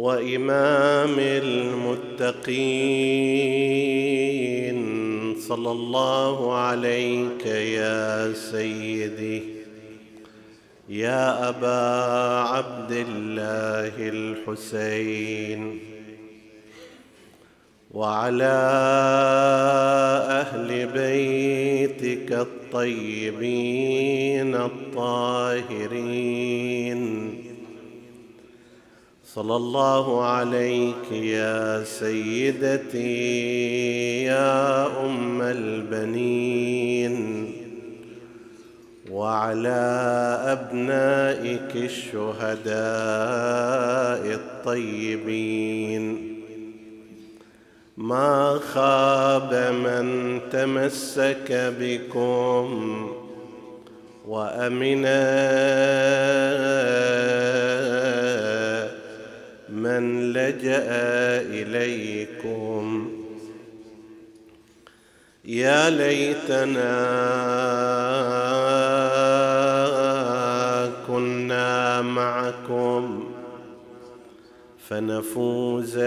وإمام المتقين. صلى الله عليك يا سيدي يا أبا عبد الله الحسين وعلى أهل بيتك الطيبين الطاهرين. صلى الله عليك يا سيدتي يا أم البنين وعلى أبنائك الشهداء الطيبين. ما خاب من تمسك بكم وامنا من لجأ إليكم. يا ليتنا كنا معكم فنفوز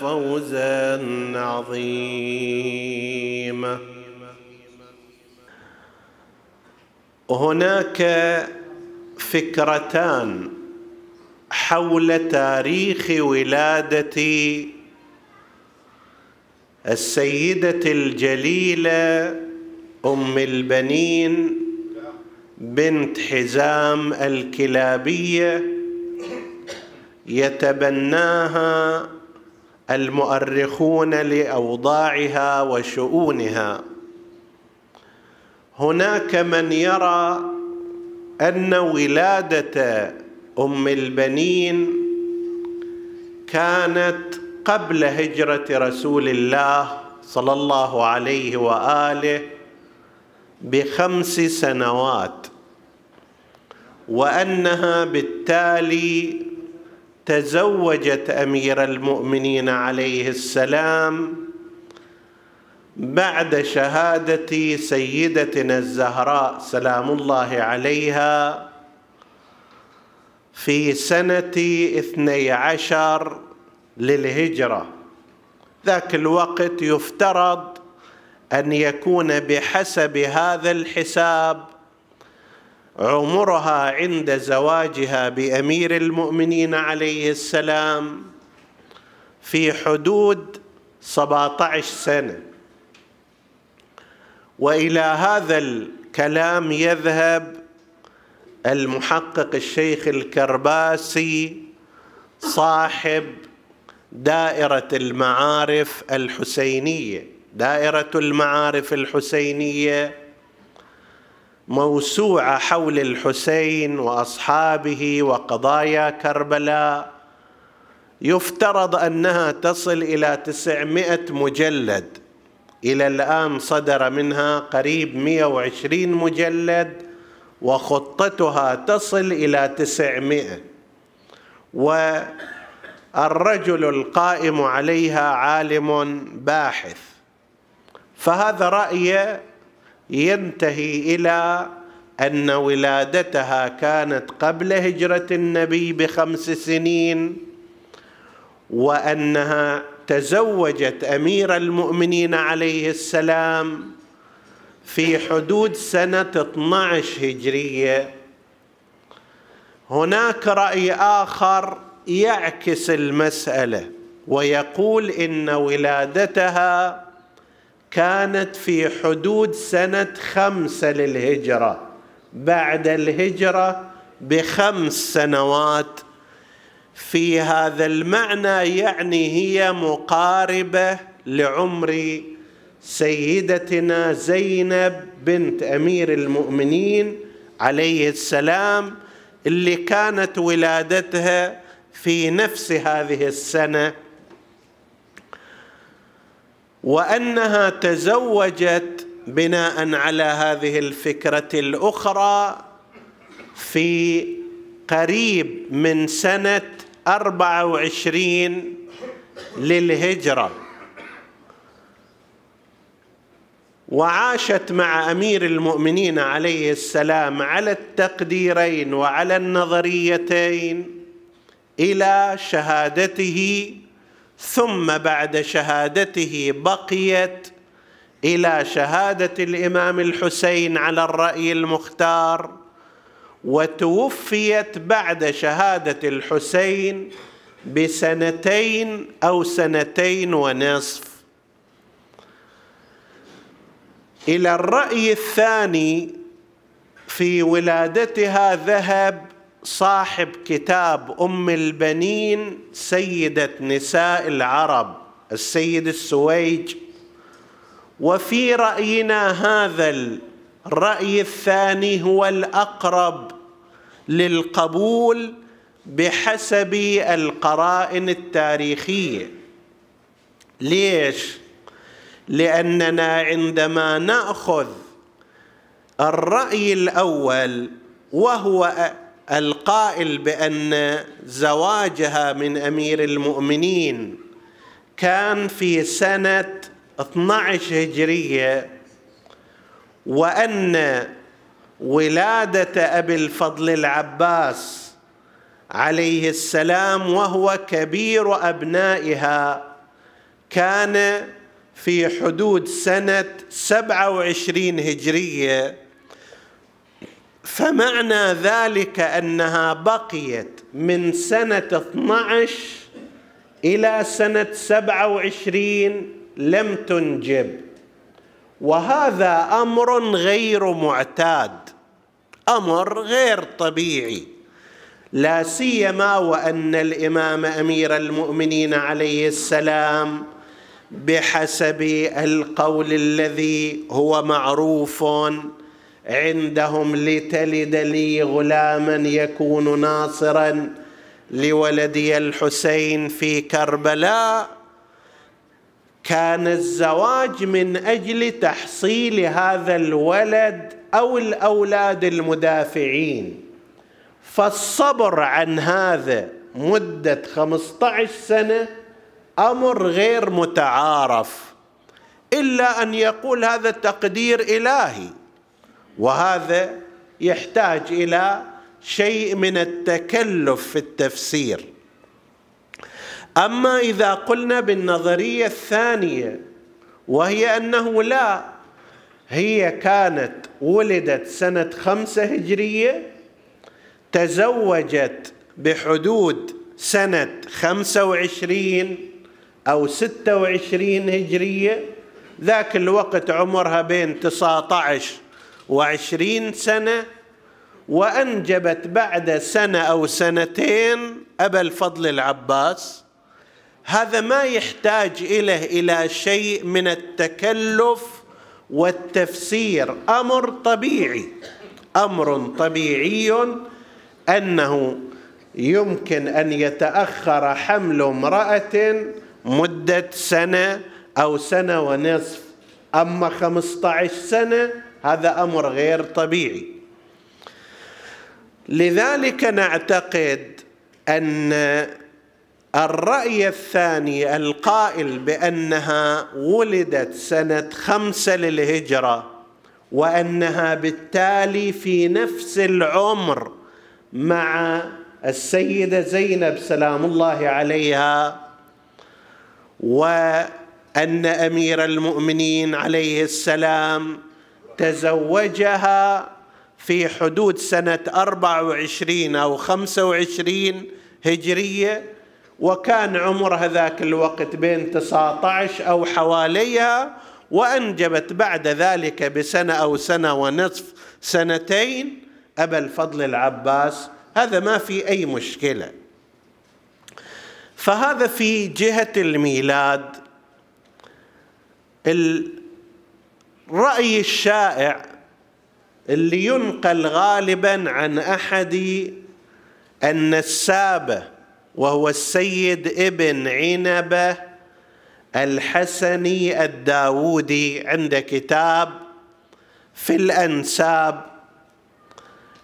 فوزا عظيما. هناك فكرتان حول تاريخ ولادة السيدة الجليلة أم البنين بنت حزام الكلابية يتبناها المؤرخون لأوضاعها وشؤونها. هناك من يرى أن ولادة أم البنين كانت قبل هجرة رسول الله صلى الله عليه وآله بخمس سنوات وأنها بالتالي تزوجت أمير المؤمنين عليه السلام بعد شهادة سيدتنا الزهراء سلام الله عليها في سنة اثني عشر للهجرة. ذاك الوقت يفترض أن يكون بحسب هذا الحساب عمرها عند زواجها بأمير المؤمنين عليه السلام في حدود سبعة عشر سنة. وإلى هذا الكلام يذهب المحقق الشيخ الكرباسي صاحب دائرة المعارف الحسينية. دائرة المعارف الحسينية موسوعة حول الحسين وأصحابه وقضايا كربلاء. يفترض أنها تصل إلى تسعمائة مجلد. إلى الآن صدر منها قريب 120 مجلد وخطتها تصل إلى 900 والرجل القائم عليها عالم باحث. فهذا رأي ينتهي إلى أن ولادتها كانت قبل هجرة النبي بخمس سنين وأنها تزوجت أمير المؤمنين عليه السلام في حدود سنة 12 هجرية. هناك رأي آخر يعكس المسألة ويقول إن ولادتها كانت في حدود سنة خمسه للهجرة بعد الهجرة بخمس سنوات في هذا المعنى يعني هي مقاربة لعمر سيدتنا زينب بنت أمير المؤمنين عليه السلام اللي كانت ولادتها في نفس هذه السنة. وأنها تزوجت بناء على هذه الفكرة الأخرى في قريب من سنة أربعة وعشرين للهجرة. وعاشت مع أمير المؤمنين عليه السلام على التقديرين وعلى النظريتين إلى شهادته ثم بعد شهادته بقيت إلى شهادة الإمام الحسين على الرأي المختار. وتوفيت بعد شهادة الحسين بسنتين أو سنتين ونصف. إلى الرأي الثاني في ولادتها ذهب صاحب كتاب أم البنين سيدة نساء العرب السيد السويج. وفي رأينا هذا الرأي الثاني هو الأقرب للقبول بحسب القرائن التاريخية. ليش؟ لأننا عندما نأخذ الرأي الأول وهو القائل بأن زواجها من أمير المؤمنين كان في سنة 12 هجرية وأن ولادة أبي الفضل العباس عليه السلام وهو كبير أبنائها كان في حدود سنة 27 هجرية. فمعنى ذلك أنها بقيت من سنة 12 إلى سنة 27 لم تنجب. وهذا أمر غير معتاد أمر غير طبيعي. لا سيما وأن الإمام أمير المؤمنين عليه السلام بحسب القول الذي هو معروف عندهم لتلد لي غلاما يكون ناصرا لولدي الحسين في كربلاء كان الزواج من أجل تحصيل هذا الولد أو الأولاد المدافعين. فالصبر عن هذا مدة 15 سنة أمر غير متعارف إلا أن يقول هذا تقدير إلهي. وهذا يحتاج إلى شيء من التكلف في التفسير. أما إذا قلنا بالنظرية الثانية وهي أنه لا هي كانت ولدت سنة خمسة هجرية تزوجت بحدود سنة خمسة وعشرين أو ستة وعشرين هجرية ذاك الوقت عمرها بين تسعة عشر وعشرين سنة وأنجبت بعد سنة أو سنتين أبا الفضل العباس هذا ما يحتاج إليه إلى شيء من التكلف والتفسير. أمر طبيعي. أمر طبيعي أنه يمكن أن يتأخر حمل امرأة مدة سنة أو سنة ونصف. خمسة عشر سنة هذا أمر غير طبيعي. لذلك نعتقد أن الرأي الثاني القائل بأنها ولدت سنة خمسة للهجرة وأنها بالتالي في نفس العمر مع السيدة زينب سلام الله عليها وأن أمير المؤمنين عليه السلام تزوجها في حدود سنة 24 أو 25 هجرية وكان عمرها ذاك الوقت بين 19 أو حواليها وأنجبت بعد ذلك بسنة أو سنة ونصف سنتين أبا الفضل العباس. هذا ما في أي مشكلة. فهذا في جهة الميلاد. الرأي الشائع اللي ينقل غالبا عن أحد النسابه وهو السيد ابن عنبة الحسني الداودي عند كتاب في الأنساب.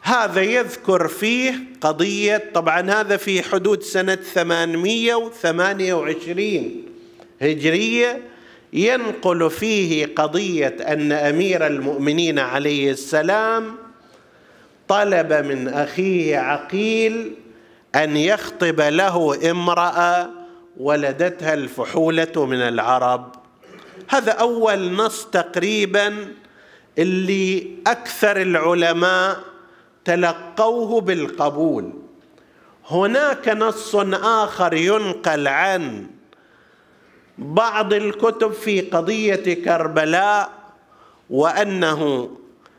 هذا يذكر فيه قضية طبعا هذا في حدود سنة 828 هجرية ينقل فيه قضية أن أمير المؤمنين عليه السلام طلب من أخيه عقيل أن يخطب له امرأة ولدتها الفحولة من العرب. هذا أول نص تقريبا اللي أكثر العلماء تلقوه بالقبول. هناك نص آخر ينقل عن بعض الكتب في قضية كربلاء وأنه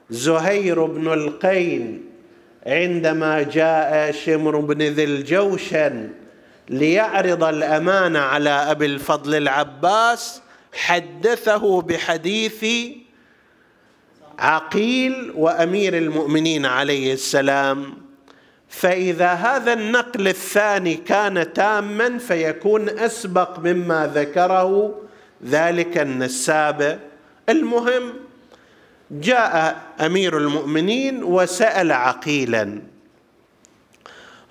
زهير بن القين عندما جاء شمر بن ذي الجوشن ليعرض الامانه على أبي الفضل العباس حدثه بحديث عقيل وأمير المؤمنين عليه السلام. فإذا هذا النقل الثاني كان تاما فيكون أسبق مما ذكره ذلك النساب. المهم جاء أمير المؤمنين وسأل عقيلا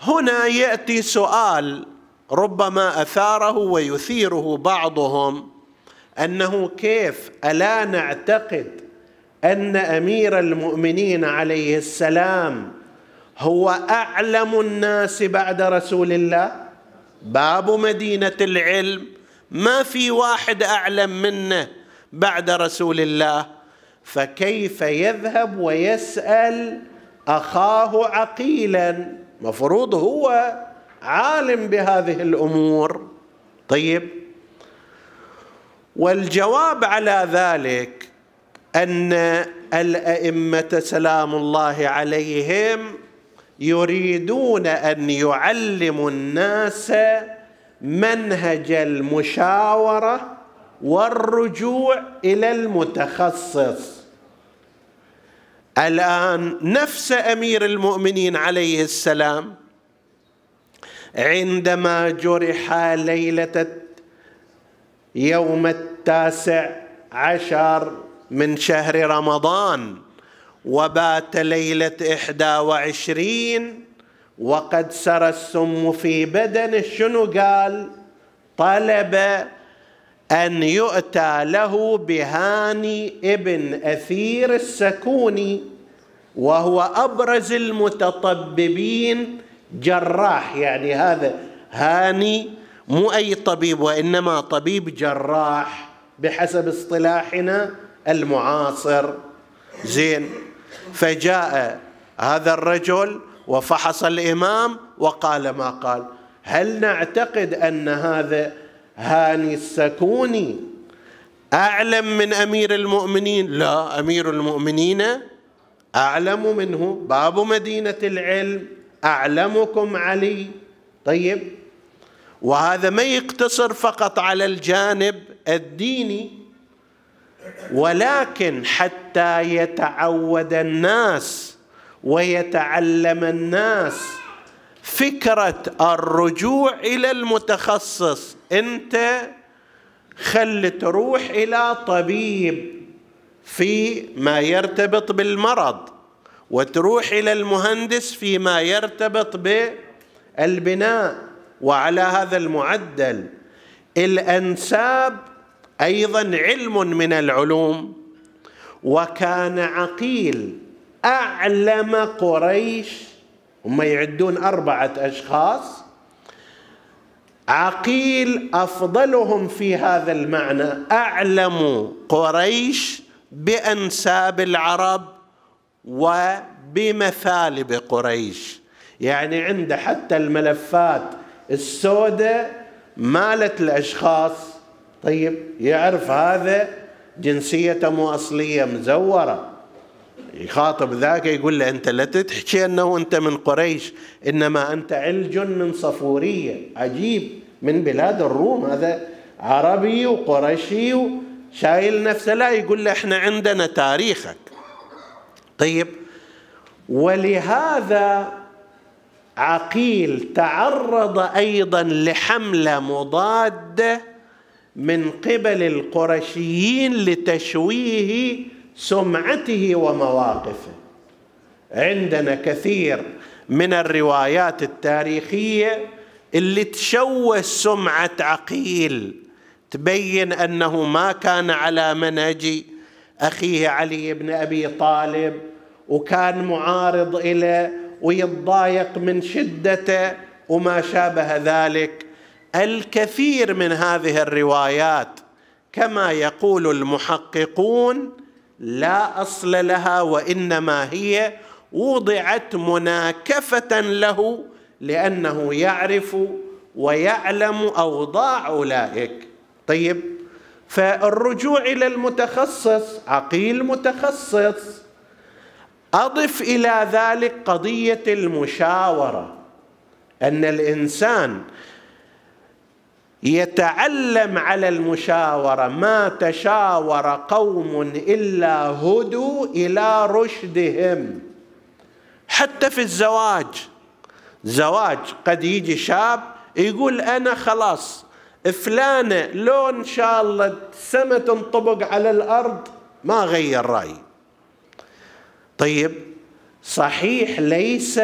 هنا يأتي سؤال ربما أثاره ويثيره بعضهم أنه كيف ألا نعتقد أن أمير المؤمنين عليه السلام هو أعلم الناس بعد رسول الله؟ باب مدينة العلم ما في واحد أعلم منه بعد رسول الله؟ فكيف يذهب ويسأل أخاه عقيلا؟ مفروض هو عالم بهذه الأمور. طيب. والجواب على ذلك أن الأئمة سلام الله عليهم يريدون أن يعلموا الناس منهج المشاورة والرجوع إلى المتخصص. الآن نفس أمير المؤمنين عليه السلام عندما جرح ليلة يوم التاسع عشر من شهر رمضان وبات ليلة إحدى وعشرين وقد سرى السم في بدنه شنو قال؟ طلب أن يؤتى له بهاني ابن أثير السكوني وهو أبرز المتطببين جراح يعني هذا هاني مو أي طبيب وإنما طبيب جراح بحسب اصطلاحنا المعاصر. زين فجاء هذا الرجل وفحص الإمام وقال ما قال. هل نعتقد أن هذا هاني السكوني. أعلم من أمير المؤمنين؟ لا أمير المؤمنين أعلم منه. باب مدينة العلم أعلمكم علي. طيب. وهذا ما يقتصر فقط على الجانب الديني ولكن حتى يتعود الناس ويتعلم الناس فكرة الرجوع إلى المتخصص. انت خل تروح إلى طبيب في ما يرتبط بالمرض وتروح إلى المهندس فيما يرتبط بالبناء وعلى هذا المعدل. الانساب أيضا علم من العلوم وكان عقيل اعلم قريش هم يعدون اربعة اشخاص عقيل أفضلهم في هذا المعنى. أعلم قريش بأنساب العرب وبمثالب قريش. يعني عنده حتى الملفات السوداء مالت الأشخاص. طيب يعرف هذا جنسيته مو أصلية مزورة. يخاطب ذاك يقول له أنت لا تحكي أنه أنت من قريش إنما أنت علج من صفورية عجيب من بلاد الروم هذا عربي وقرشي وشايل نفسه لا يقول له إحنا عندنا تاريخك. طيب ولهذا عقيل تعرض أيضا لحملة مضادة من قبل القرشيين لتشويه سمعته ومواقفه. عندنا كثير من الروايات التاريخية اللي تشوه سمعة عقيل تبين أنه ما كان على منهج أخيه علي بن أبي طالب وكان معارض اليه ويتضايق من شدته وما شابه ذلك. الكثير من هذه الروايات كما يقول المحققون لا أصل لها وإنما هي وضعت مناكفة له لأنه يعرف ويعلم أوضاع أولئك. طيب فالرجوع إلى المتخصص عقيل متخصص أضف إلى ذلك قضية المشاورة أن الإنسان يتعلم على المشاورة. ما تشاور قوم إلا هدوا إلى رشدهم. حتى في الزواج. زواج قد يجي شاب يقول أنا خلاص فلانه لو إن شاء الله السماء تنطبق على الأرض ما غير رأيي. طيب صحيح ليس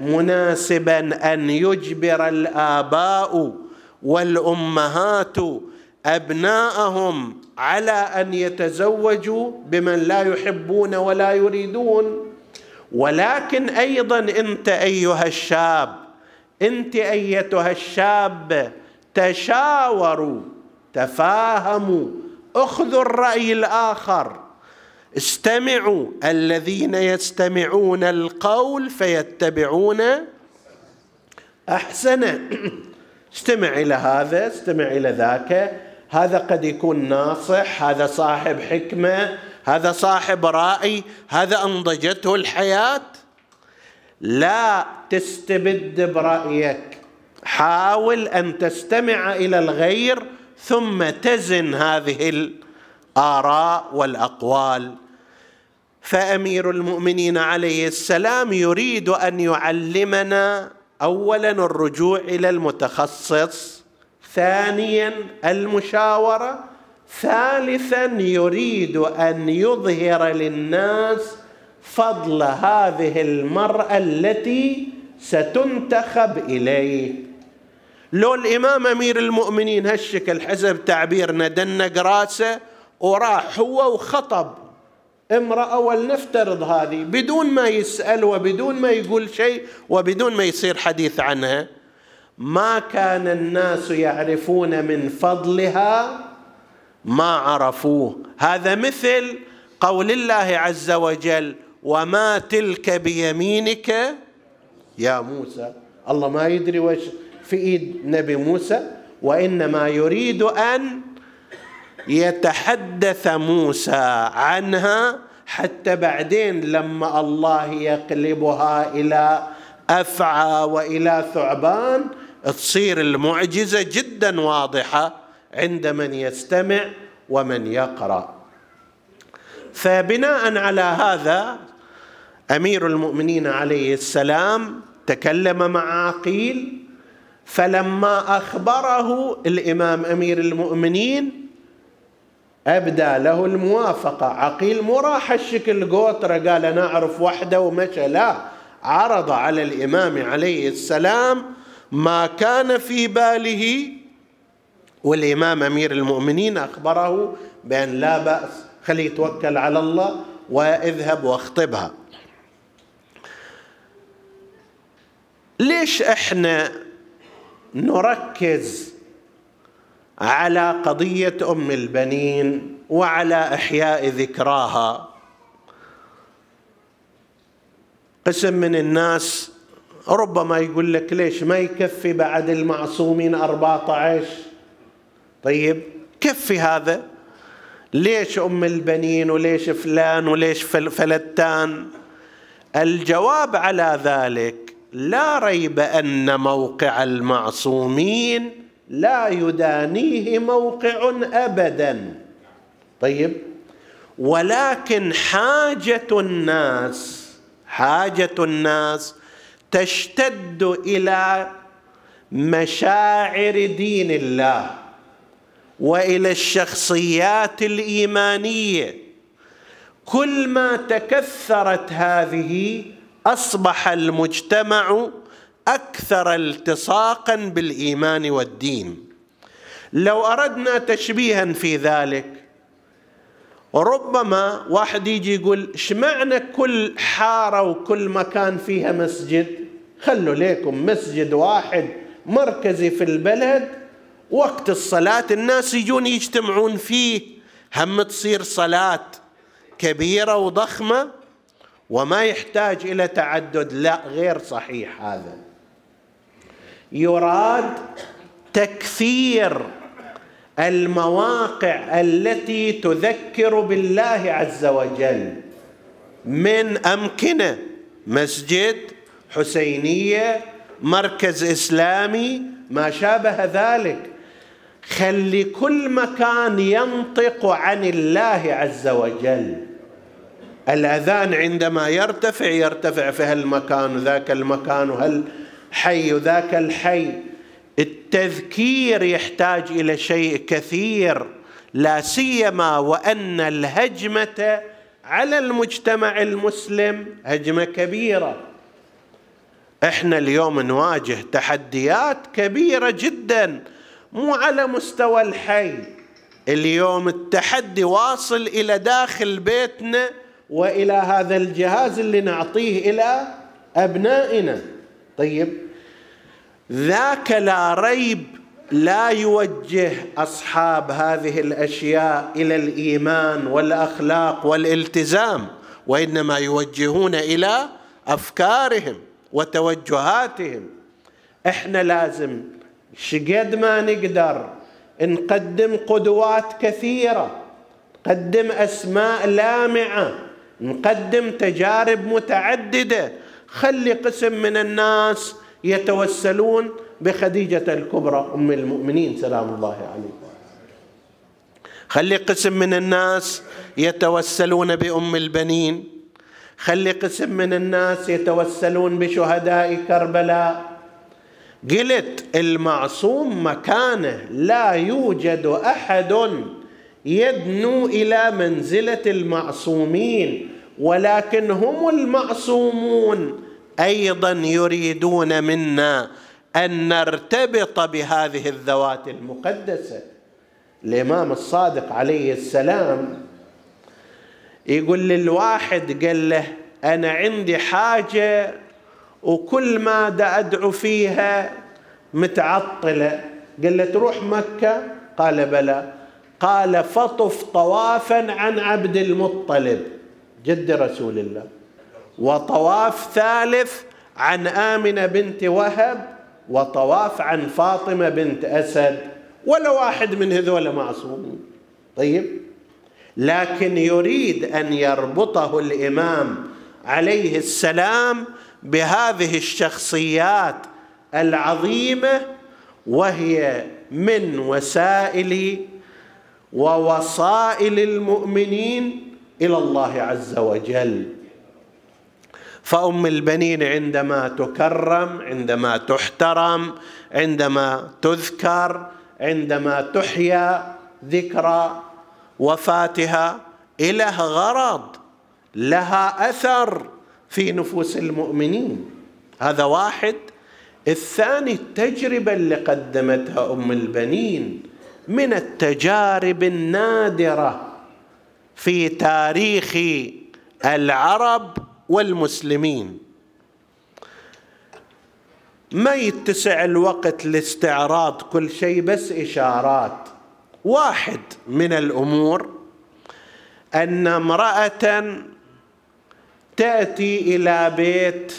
مناسبا أن يجبر الآباء والأمهات أبناءهم على أن يتزوجوا بمن لا يحبون ولا يريدون. ولكن أيضا أنت أيها الشاب أنت أيتها الشاب تشاوروا تفاهموا اخذوا الرأي الآخر. استمعوا الذين يستمعون القول فيتبعون أحسنه. استمع إلى هذا استمع إلى ذاك. هذا قد يكون ناصح هذا صاحب حكمة هذا صاحب رأي هذا أنضجته الحياة. لا تستبد برأيك. حاول أن تستمع إلى الغير ثم تزن هذه الآراء والأقوال. فأمير المؤمنين عليه السلام يريد أن يعلمنا اولا الرجوع إلى المتخصص ثانيا المشاورة ثالثا يريد أن يظهر للناس فضل هذه المرأة التي ستنتخب إليه. لو الإمام أمير المؤمنين هالشكل حسب تعبيرنا دنق راسه وراح هو وخطب. امرأة ولنفترض هذه بدون ما يسأل وبدون ما يقول شيء وبدون ما يصير حديث عنها ما كان الناس يعرفون من فضلها ما عرفوه. هذا مثل قول الله عز وجل وما تلك بيمينك يا موسى. الله ما يدري وش في إيد نبي موسى وإنما يريد أن يتحدث موسى عنها حتى بعدين لما الله يقلبها إلى أفعى وإلى ثعبان تصير المعجزة جدا واضحة عند من يستمع ومن يقرأ. فبناء على هذا أمير المؤمنين عليه السلام تكلم مع عقيل فلما أخبره الإمام أمير المؤمنين أبدى له الموافقة. عقيل مو راح الشكل قوترة قال أنا أعرف وحدة ومشى. لا عرض على الإمام عليه السلام ما كان في باله والإمام أمير المؤمنين أخبره بأن لا بأس خليه يتوكل على الله واذهب واخطبها. ليش إحنا نركز على قضية أم البنين وعلى إحياء ذكراها. قسم من الناس ربما يقول لك ليش ما يكفي بعد المعصومين 14 طيب كفي هذا. ليش أم البنين وليش فلان وليش فلتان؟ الجواب على ذلك لا ريب أن موقع المعصومين لا يدانيه موقع ابدا. طيب. ولكن حاجة الناس حاجة الناس تشتد إلى مشاعر دين الله وإلى الشخصيات الإيمانية. كل ما تكثرت هذه أصبح المجتمع أكثر التصاقا بالإيمان والدين. لو أردنا تشبيها في ذلك ربما واحد يجي يقول اشمعنى كل حارة وكل مكان فيها مسجد؟ خلوا ليكم مسجد واحد مركزي في البلد وقت الصلاة الناس يجون يجتمعون فيه هم تصير صلاة كبيرة وضخمة وما يحتاج إلى تعدد. لا غير صحيح هذا. يراد تكثير المواقع التي تذكر بالله عز وجل. من أمكنة مسجد حسينية مركز إسلامي ما شابه ذلك. خلي كل مكان ينطق عن الله عز وجل. الأذان عندما يرتفع يرتفع في هالمكان وذاك المكان وهالحي وذاك الحي. التذكير يحتاج إلى شيء كثير لا سيما وأن الهجمة على المجتمع المسلم هجمة كبيرة. إحنا اليوم نواجه تحديات كبيرة جدا مو على مستوى الحي. اليوم التحدي واصل إلى داخل بيتنا وإلى هذا الجهاز اللي نعطيه إلى أبنائنا. طيب. ذاك لا ريب لا يوجه أصحاب هذه الأشياء إلى الإيمان والأخلاق والالتزام وإنما يوجهون إلى أفكارهم وتوجهاتهم. إحنا لازم شقد ما نقدر نقدم قدوات كثيرة نقدم أسماء لامعة نقدم تجارب متعددة خلي قسم من الناس يتوسلون بخديجة الكبرى أم المؤمنين سلام الله عليها خلي قسم من الناس يتوسلون بأم البنين. خلي قسم من الناس يتوسلون بشهداء كربلاء. قلت المعصوم مكانه لا يوجد أحد يدنو إلى منزلة المعصومين. ولكن هم المعصومون أيضا يريدون منا أن نرتبط بهذه الذوات المقدسة. الإمام الصادق عليه السلام يقول للواحد قال له أنا عندي حاجة وكل ما دا أدعو فيها متعطلة. قال له تروح مكة؟ قال بلى. قال فطف طوافا عن عبد المطلب. جد رسول الله. وطواف ثالث عن آمنة بنت وهب وطواف عن فاطمة بنت أسد ولا واحد من هذول معصوم. طيب؟ لكن يريد أن يربطه الإمام عليه السلام بهذه الشخصيات العظيمة وهي من وسائل ووصائل المؤمنين إلى الله عز وجل. فأم البنين عندما تكرم عندما تحترم عندما تذكر عندما تحيا ذكرى وفاتها له غرض لها أثر في نفوس المؤمنين. هذا واحد. الثاني التجربة اللي قدمتها أم البنين من التجارب النادرة في تاريخ العرب والمسلمين. ما يتسع الوقت لاستعراض كل شيء بس إشارات. واحد من الأمور أن امرأة تأتي إلى بيت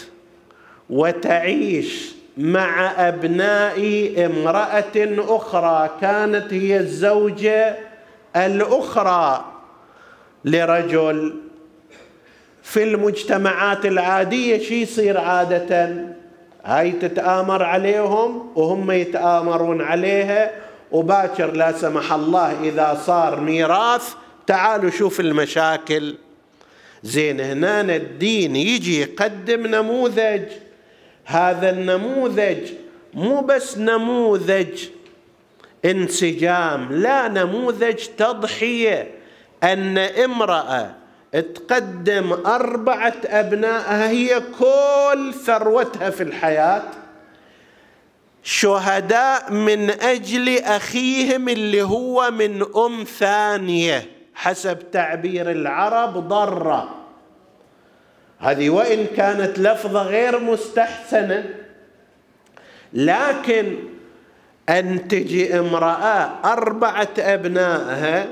وتعيش مع أبناء امرأة أخرى كانت هي الزوجة الأخرى. لرجل في المجتمعات العادية شي يصير عادة؟ هاي تتآمر عليهم وهم يتآمرون عليها وباكر لا سمح الله إذا صار ميراث تعالوا شوف المشاكل. زين هنا الدين يجي يقدم نموذج. هذا النموذج مو بس نموذج انسجام لا نموذج تضحية. أن امرأة تقدم أربعة ابنائها هي كل ثروتها في الحياة. شهداء من أجل أخيهم اللي هو من أم ثانية حسب تعبير العرب ضرة. هذه وإن كانت لفظه غير مستحسنة. لكن أن تجي امرأة أربعة ابنائها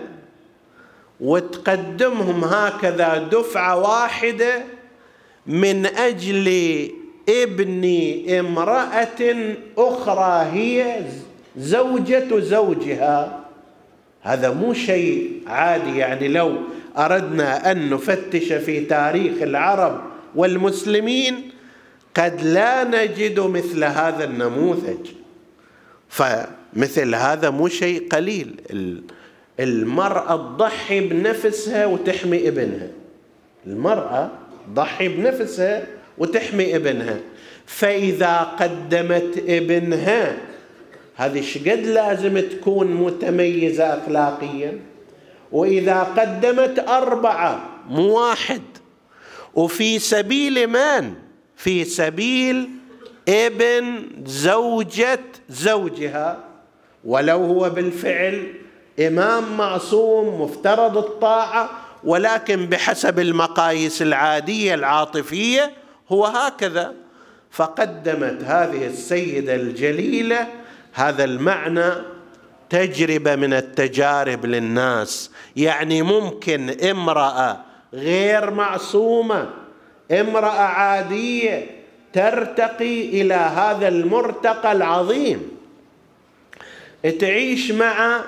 وتقدمهم هكذا دفعة واحدة من أجل ابن امرأة أخرى هي زوجة زوجها. هذا مو شيء عادي يعني لو أردنا أن نفتش في تاريخ العرب والمسلمين قد لا نجد مثل هذا النموذج. فمثل هذا مو شيء قليل. المرأة تضحي بنفسها وتحمي ابنها. المرأة تضحي بنفسها وتحمي ابنها. فإذا قدمت ابنها هذه شقد لازم تكون متميزة أخلاقيا؟ وإذا قدمت أربعة مو واحد. وفي سبيل من؟ في سبيل ابن زوجة زوجها. ولو هو بالفعل إمام معصوم مفترض الطاعة ولكن بحسب المقاييس العادية العاطفية هو هكذا. فقدمت هذه السيدة الجليلة هذا المعنى تجربة من التجارب للناس. يعني ممكن امرأة غير معصومة امرأة عادية ترتقي إلى هذا المرتقى العظيم تعيش مع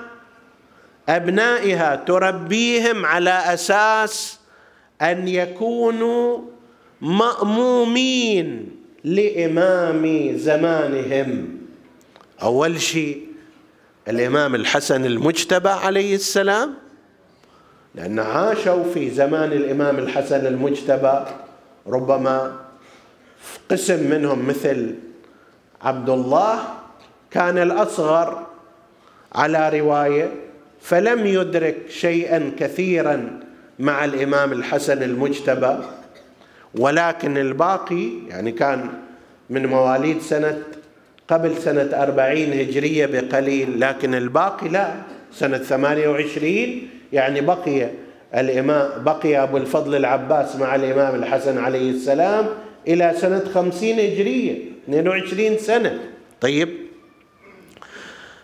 أبنائها تربيهم على أساس أن يكونوا مأمومين لإمام زمانهم. أول شيء الإمام الحسن المجتبى عليه السلام لأن عاشوا في زمان الإمام الحسن المجتبى ربما قسم منهم مثل عبد الله كان الأصغر على رواية فلم يدرك شيئا كثيرا مع الإمام الحسن المجتبى ولكن الباقي يعني كان من مواليد سنة قبل سنة أربعين هجرية بقليل لكن الباقي لا. سنة ثمانية وعشرين يعني بقي الإمام بقي أبو الفضل العباس مع الإمام الحسن عليه السلام إلى سنة خمسين هجرية 22 سنة. طيب.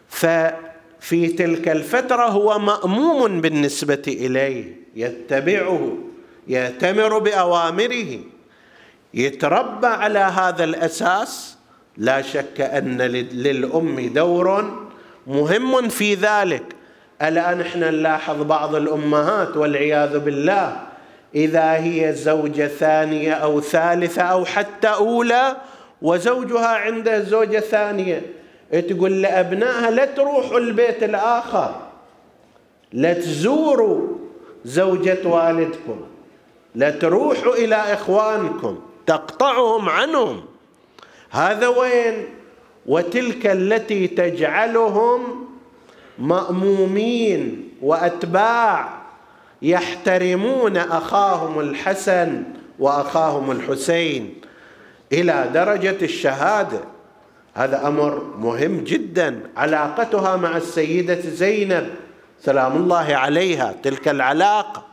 ف في تلك الفترة هو مأموم بالنسبة إليه يتبعه يأتمر بأوامره. يتربى على هذا الأساس. لا شك أن للأم دور مهم في ذلك. ألا نحن نلاحظ بعض الأمهات والعياذ بالله إذا هي زوجة ثانية أو ثالثة أو حتى أولى وزوجها عنده زوجة ثانية تقول لأبنائها لا تروحوا البيت الآخر لا تزوروا زوجة والدكم لا تروحوا إلى إخوانكم تقطعهم عنهم. هذا وين؟ وتلك التي تجعلهم مأمومين وأتباع يحترمون أخاهم الحسن وأخاهم الحسين إلى درجة الشهادة. هذا أمر مهم جدا. علاقتها مع السيدة زينب سلام الله عليها تلك العلاقة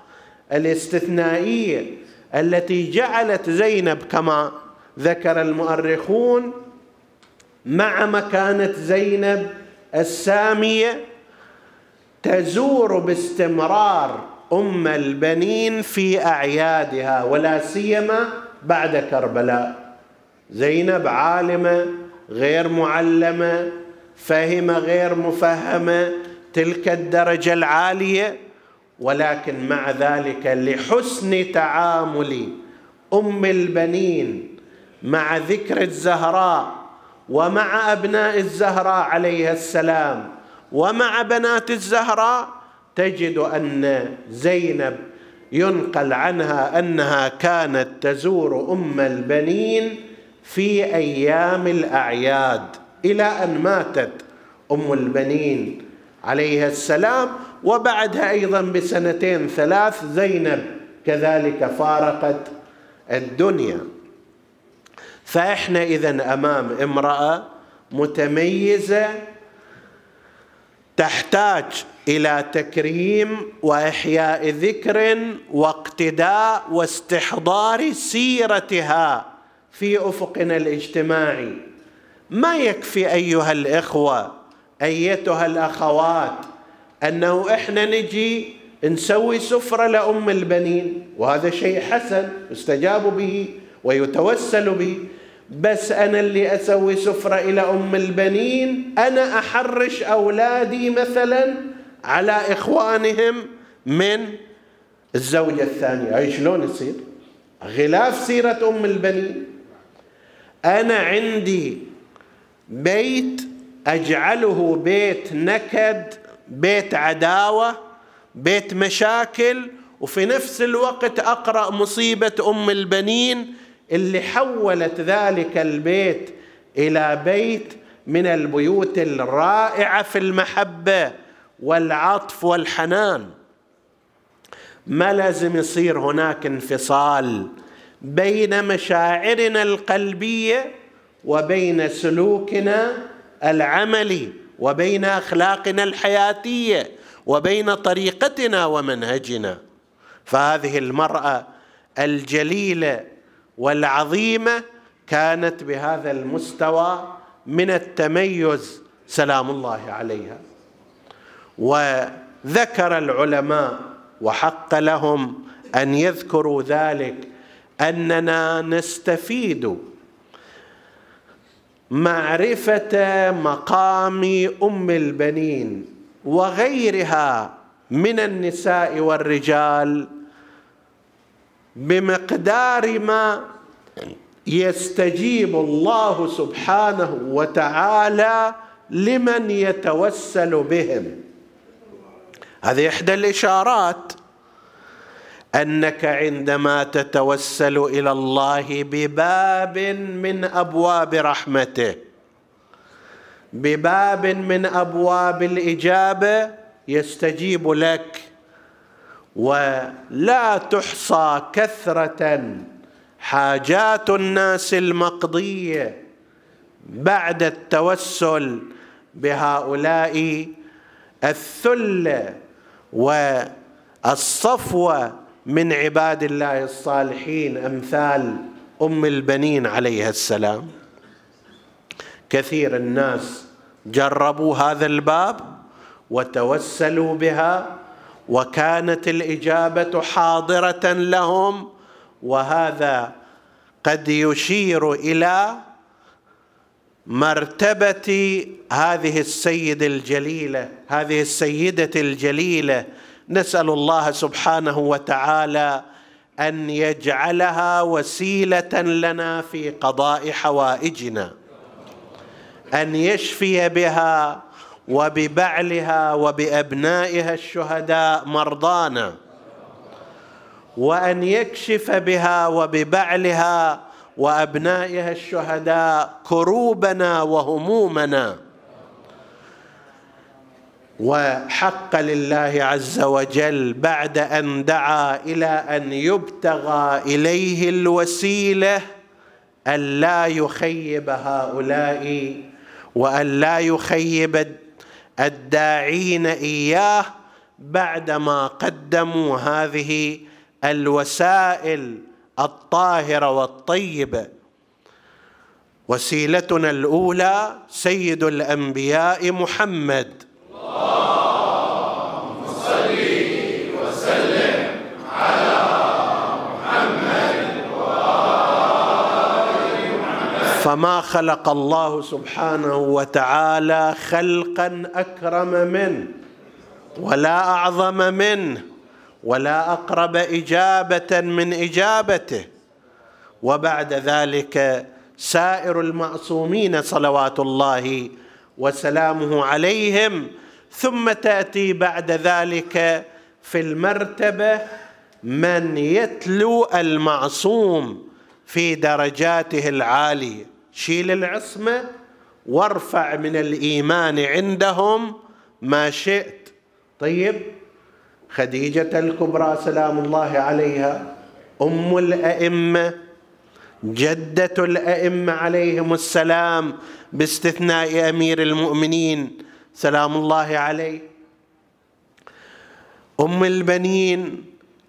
الاستثنائية التي جعلت زينب كما ذكر المؤرخون مع مكانة زينب السامية تزور باستمرار أم البنين في أعيادها ولا سيما بعد كربلاء. زينب عالمة غير معلمة فهمة غير مفهمة تلك الدرجة العالية. ولكن مع ذلك لحسن تعامل أم البنين مع ذكر الزهراء ومع أبناء الزهراء عليها السلام ومع بنات الزهراء تجد أن زينب ينقل عنها أنها كانت تزور أم البنين في أيام الأعياد إلى أن ماتت أم البنين عليها السلام وبعدها أيضا بسنتين ثلاث زينب كذلك فارقت الدنيا. فإحنا اذا أمام امرأة متميزة تحتاج إلى تكريم وإحياء ذكر واقتداء واستحضار سيرتها. في أفقنا الاجتماعي. ما يكفي أيها الإخوة أيتها الأخوات أنه إحنا نجي نسوي سفرة لأم البنين وهذا شيء حسن يستجاب به ويتوسل به. بس أنا اللي أسوي سفرة إلى أم البنين أنا أحرش أولادي مثلا على إخوانهم من الزوجة الثانية. أي شلون يصير؟ غلاف سيرة أم البنين. أنا عندي بيت أجعله بيت نكد بيت عداوة بيت مشاكل وفي نفس الوقت أقرأ مصيبة أم البنين اللي حولت ذلك البيت إلى بيت من البيوت الرائعة في المحبة والعطف والحنان. ما لازم يصير هناك انفصال بين مشاعرنا القلبية وبين سلوكنا العملي وبين أخلاقنا الحياتية وبين طريقتنا ومنهجنا. فهذه المرأة الجليلة والعظيمة كانت بهذا المستوى من التميز سلام الله عليها. وذكر العلماء وحق لهم أن يذكروا ذلك أننا نستفيد معرفة مقام أم البنين وغيرها من النساء والرجال بمقدار ما يستجيب الله سبحانه وتعالى لمن يتوسل بهم. هذه إحدى الإشارات أنك عندما تتوسل إلى الله بباب من أبواب رحمته. بباب من أبواب الإجابة يستجيب لك. ولا تحصى كثرة حاجات الناس المقضية بعد التوسل بهؤلاء الثلة والصفوة من عباد الله الصالحين أمثال أم البنين عليها السلام. كثير الناس جربوا هذا الباب وتوسلوا بها وكانت الإجابة حاضرة لهم وهذا قد يشير إلى مرتبة هذه السيده الجليلة هذه السيدة الجليلة نسأل الله سبحانه وتعالى أن يجعلها وسيلة لنا في قضاء حوائجنا أن يشفي بها وببعلها وبأبنائها الشهداء مرضانا وأن يكشف بها وببعلها وأبنائها الشهداء كروبنا وهمومنا. وحق لله عز وجل بعد أن دعا إلى أن يبتغى إليه الوسيلة أن لا يخيب هؤلاء وأن لا يخيب الداعين إياه بعدما قدموا هذه الوسائل الطاهرة والطيبة. وسيلتنا الأولى سيد الأنبياء محمد. فما خلق الله سبحانه وتعالى خلقا أكرم منه ولا أعظم منه ولا أقرب إجابة من إجابته. وبعد ذلك سائر المعصومين صلوات الله وسلامه عليهم ثم تأتي بعد ذلك في المرتبة من يتلو المعصوم في درجاته العالية. شيل العصمة وارفع من الإيمان عندهم ما شئت. طيب خديجة الكبرى سلام الله عليها أم الأئمة جدة الأئمة عليهم السلام باستثناء أمير المؤمنين سلام الله عليه. أم البنين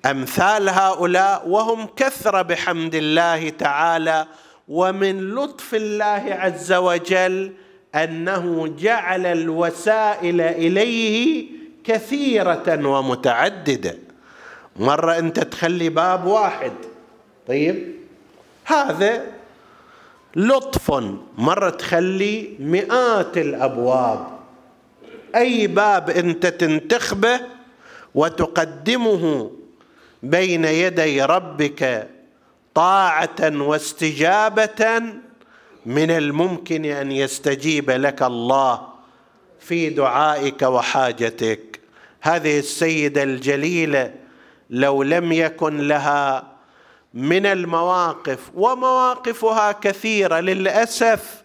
أمثال هؤلاء وهم كثرة بحمد الله تعالى ومن لطف الله عز وجل أنه جعل الوسائل إليه كثيرة ومتعددة. مرة أنت تخلي باب واحد طيب؟ هذا لطف. مرة تخلي مئات الأبواب. أي باب أنت تنتخبه وتقدمه بين يدي ربك طاعة واستجابة من الممكن أن يستجيب لك الله في دعائك وحاجتك. هذه السيدة الجليلة لو لم يكن لها من المواقف ومواقفها كثيرة للأسف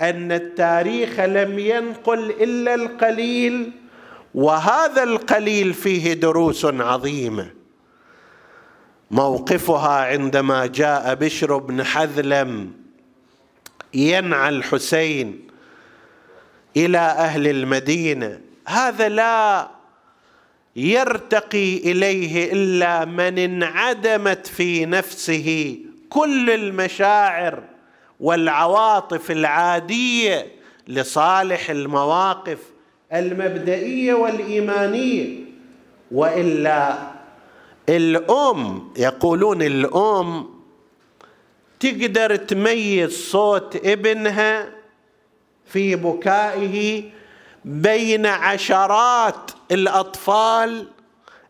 أن التاريخ لم ينقل إلا القليل وهذا القليل فيه دروس عظيمة. موقفها عندما جاء بشر بن حذلم ينعى الحسين إلى أهل المدينة. هذا لا يرتقي إليه إلا من انعدمت في نفسه كل المشاعر والعواطف العادية لصالح المواقف المبدئية والإيمانية. وإلا الأم يقولون الأم تقدر تميز صوت ابنها في بكائه بين عشرات الأطفال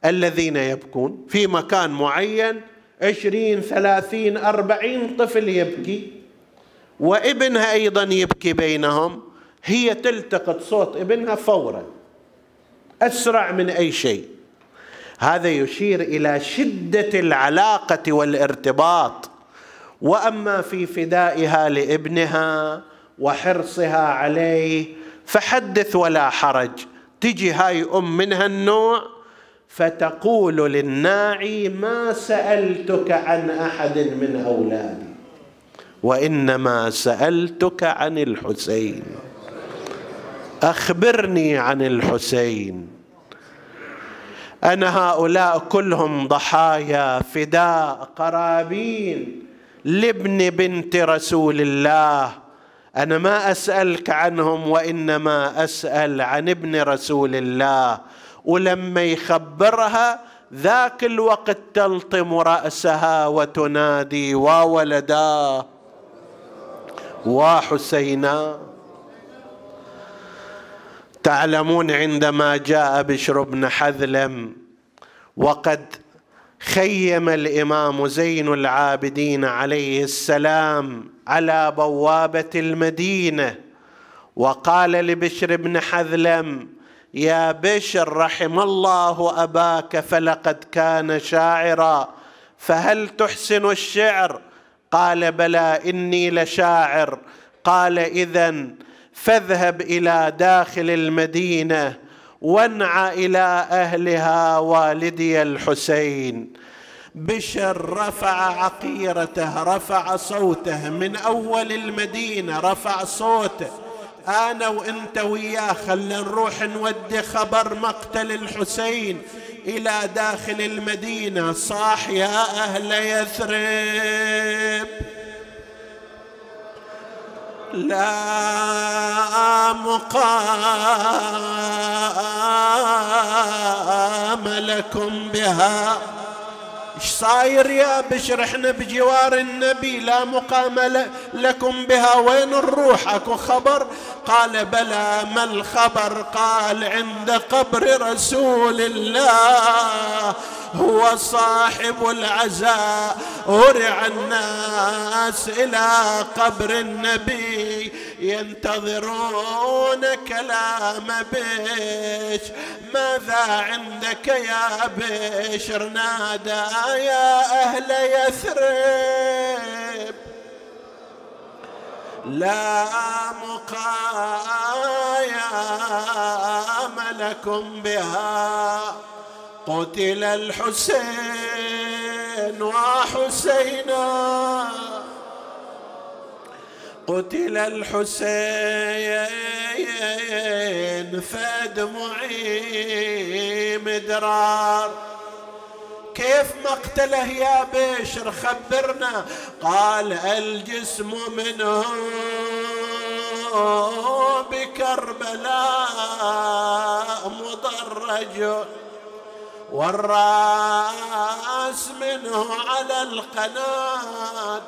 الذين يبكون. في مكان معين عشرين ثلاثين أربعين طفل يبكي. وابنها أيضا يبكي بينهم هي تلتقط صوت ابنها فورا أسرع من أي شيء. هذا يشير إلى شدة العلاقة والارتباط. وأما في فدائها لابنها وحرصها عليه فحدث ولا حرج. تجي هاي أم من هالنوع فتقول للناعي ما سألتك عن أحد من اولادي وإنما سألتك عن الحسين. أخبرني عن الحسين. أنا هؤلاء كلهم ضحايا فداء قرابين لابن بنت رسول الله. أنا ما أسألك عنهم وإنما أسأل عن ابن رسول الله. ولما يخبرها ذاك الوقت تلطم رأسها وتنادي وولدا وحسينا. تعلمون عندما جاء بشر بن حذلم وقد خيم الإمام زين العابدين عليه السلام على بوابة المدينة وقال لبشر بن حذلم يا بشر رحم الله أباك فلقد كان شاعرا فهل تحسن الشعر قال بلى إني لشاعر. قال اذا فاذهب إلى داخل المدينة وانعى إلى أهلها والدي الحسين. بشر رفع عقيرته رفع صوته من أول المدينة رفع صوته. أنا وانت وياه خلينا نروح نودي خبر مقتل الحسين. إلى داخل المدينة صاح يا أهل يثرب. لا مقام لكم بها. إيش صاير يا بشر؟ إحنا بجوار النبي لا مقام لكم بها. وين نروح أكو خبر؟ قال بلى ما الخبر؟ قال عند قبر رسول الله. هو صاحب العزاء. ورع الناس إلى قبر النبي. ينتظرون كلام بش ماذا عندك يا بشر نادى يا أهل يثرب. لا مقايام لكم بها. قتل الحسين وحسينا. قتل الحسين فدمعي مدرار كيف مقتله يا بشر خبرنا؟ قال الجسم منه بكربلاء مضرج والراس منه على القناة.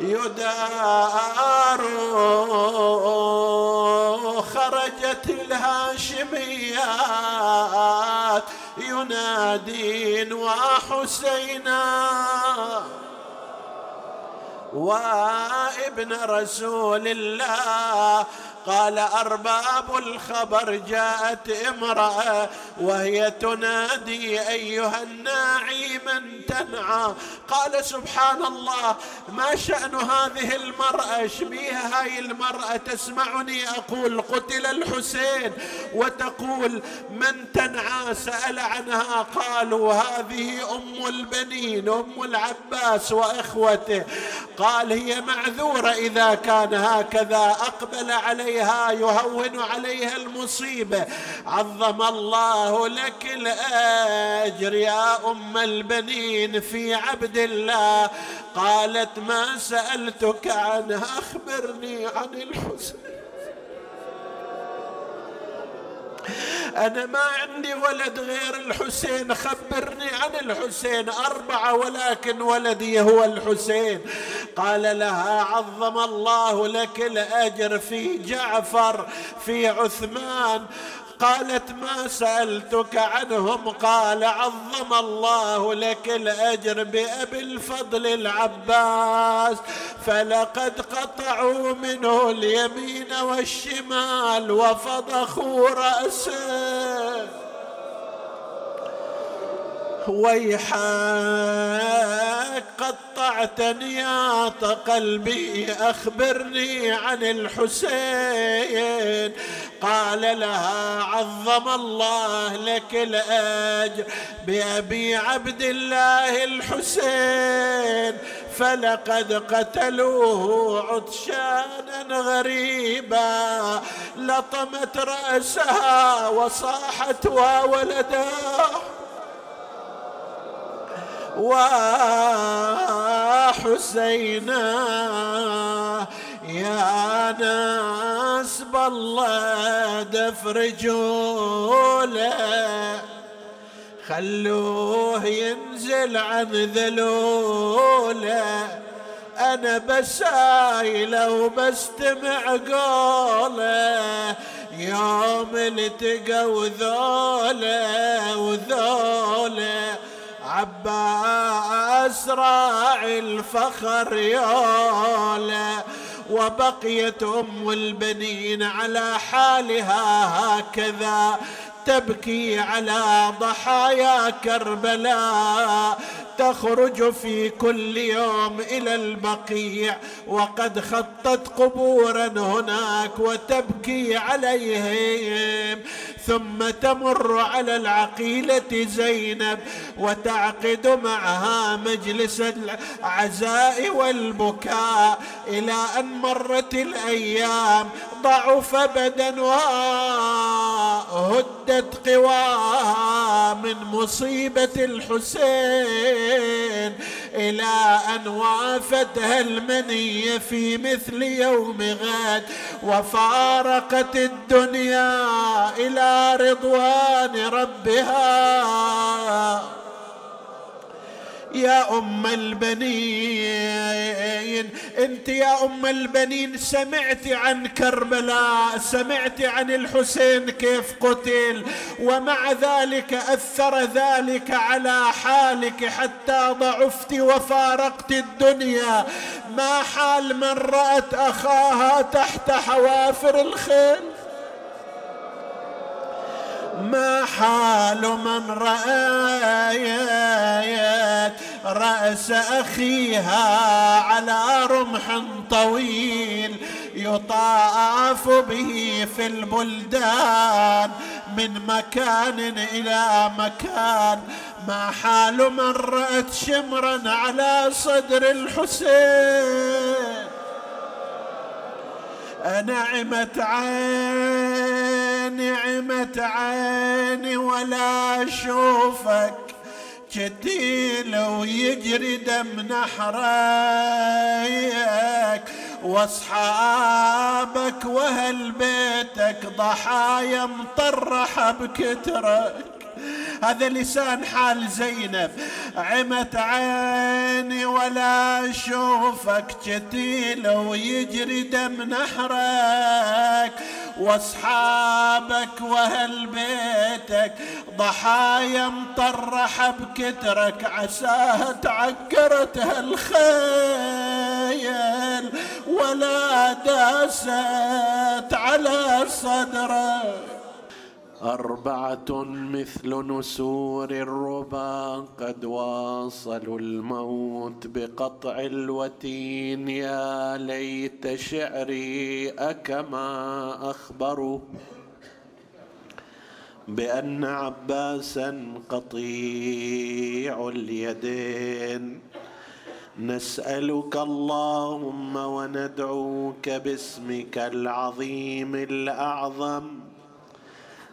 يدار خرجت الهاشميات ينادين وحسينا وابن رسول الله قال أرباب الخبر جاءت امرأة وهي تنادي أيها الناعي من تنعى. قال سبحان الله ما شأن هذه المرأة؟ شبيها هاي المرأة؟ تسمعني؟ أقول قتل الحسين. وتقول من تنعى؟ سأل عنها. قالوا هذه أم البنين أم العباس وإخوته. قال هي معذورة إذا كان هكذا. أقبل عليه عليها يهون عليها المصيبة. عظم الله لك الأجر يا أم البنين في عبد الله. قالت ما سألتك عنها أخبرني عن الحسن أنا ما عندي ولد غير الحسين خبرني عن الحسين. أربعة ولكن ولدي هو الحسين. قال لها عظم الله لك الأجر في جعفر في عثمان. قالت ما سألتك عنهم؟ قال عظم الله لك الأجر بأبي الفضل العباس. فلقد قطعوا منه اليمين والشمال وفضخوا رأسه. ويحك قطعت نياط قلبي أخبرني عن الحسين. قال لها عظم الله لك الأجر بأبي عبد الله الحسين. فلقد قتلوه عطشانا غريبا لطمت رأسها وصاحت وولداه وحسينا يا ناس بالله دفرجوا له خلوه ينزل عن ذلوله. أنا بسايله وبستمع قوله. يوم التقى وذوله وذوله. عباس راعي الفخر يولا وبقيت ام البنين على حالها هكذا تبكي على ضحايا كربلاء تخرج في كل يوم إلى البقيع وقد خطت قبورا هناك وتبكي عليهم. ثم تمر على العقيلة زينب وتعقد معها مجلس العزاء والبكاء. إلى أن مرت الأيام ضعف بدنها هدت قواها من مصيبة الحسين. إلى أن وافتها المنيه في مثل يوم غد وفارقت الدنيا إلى رضوان ربها. يا أم البنين أنت يا أم البنين سمعت عن كربلاء سمعت عن الحسين كيف قتل ومع ذلك أثر ذلك على حالك حتى ضعفت وفارقت الدنيا. ما حال من رأت أخاها تحت حوافر الخيل؟ ما حال من رأيت رأس أخيها على رمح طويل يطاف به في البلدان من مكان إلى مكان. ما حال من رأت شمرا على صدر الحسين. نعمت عيني نعمت عيني ولا اشوفك جتيل ويجري دم نحريك واصحابك واهل بيتك ضحايا مطرحة بكترك. هذا لسان حال زينب. عمت عيني ولا أشوفك جتيل ويجري دم نحرك. وأصحابك وأهل بيتك ضحايا مطرحه بكترك. عساها تعكرت هالخيل ولا داست على صدرك. أربعة مثل نسور الربا قد واصلوا الموت بقطع الوتين. يا ليت شعري أكما أخبروا بأن عباسا قطيع اليدين. نسألك اللهم وندعوك باسمك العظيم الأعظم.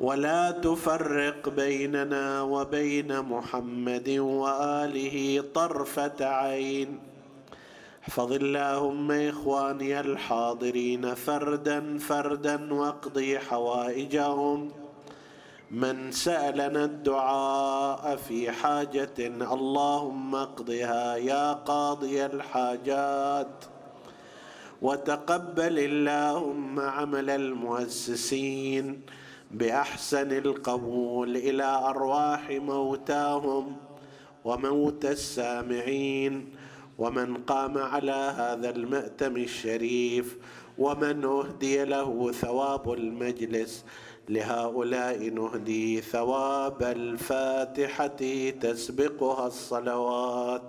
ولا تفرق بيننا وبين محمد وآله طرفة عين. احفظ اللهم إخواني الحاضرين فردا فردا واقضي حوائجهم. من سألنا الدعاء في حاجة اللهم اقضها يا قاضي الحاجات. وتقبل اللهم عمل المؤسسين. بأحسن القبول إلى أرواح موتاهم وموتى السامعين ومن قام على هذا المأتم الشريف ومن أهدي له ثواب المجلس لهؤلاء نهدي ثواب الفاتحة تسبقها الصلوات.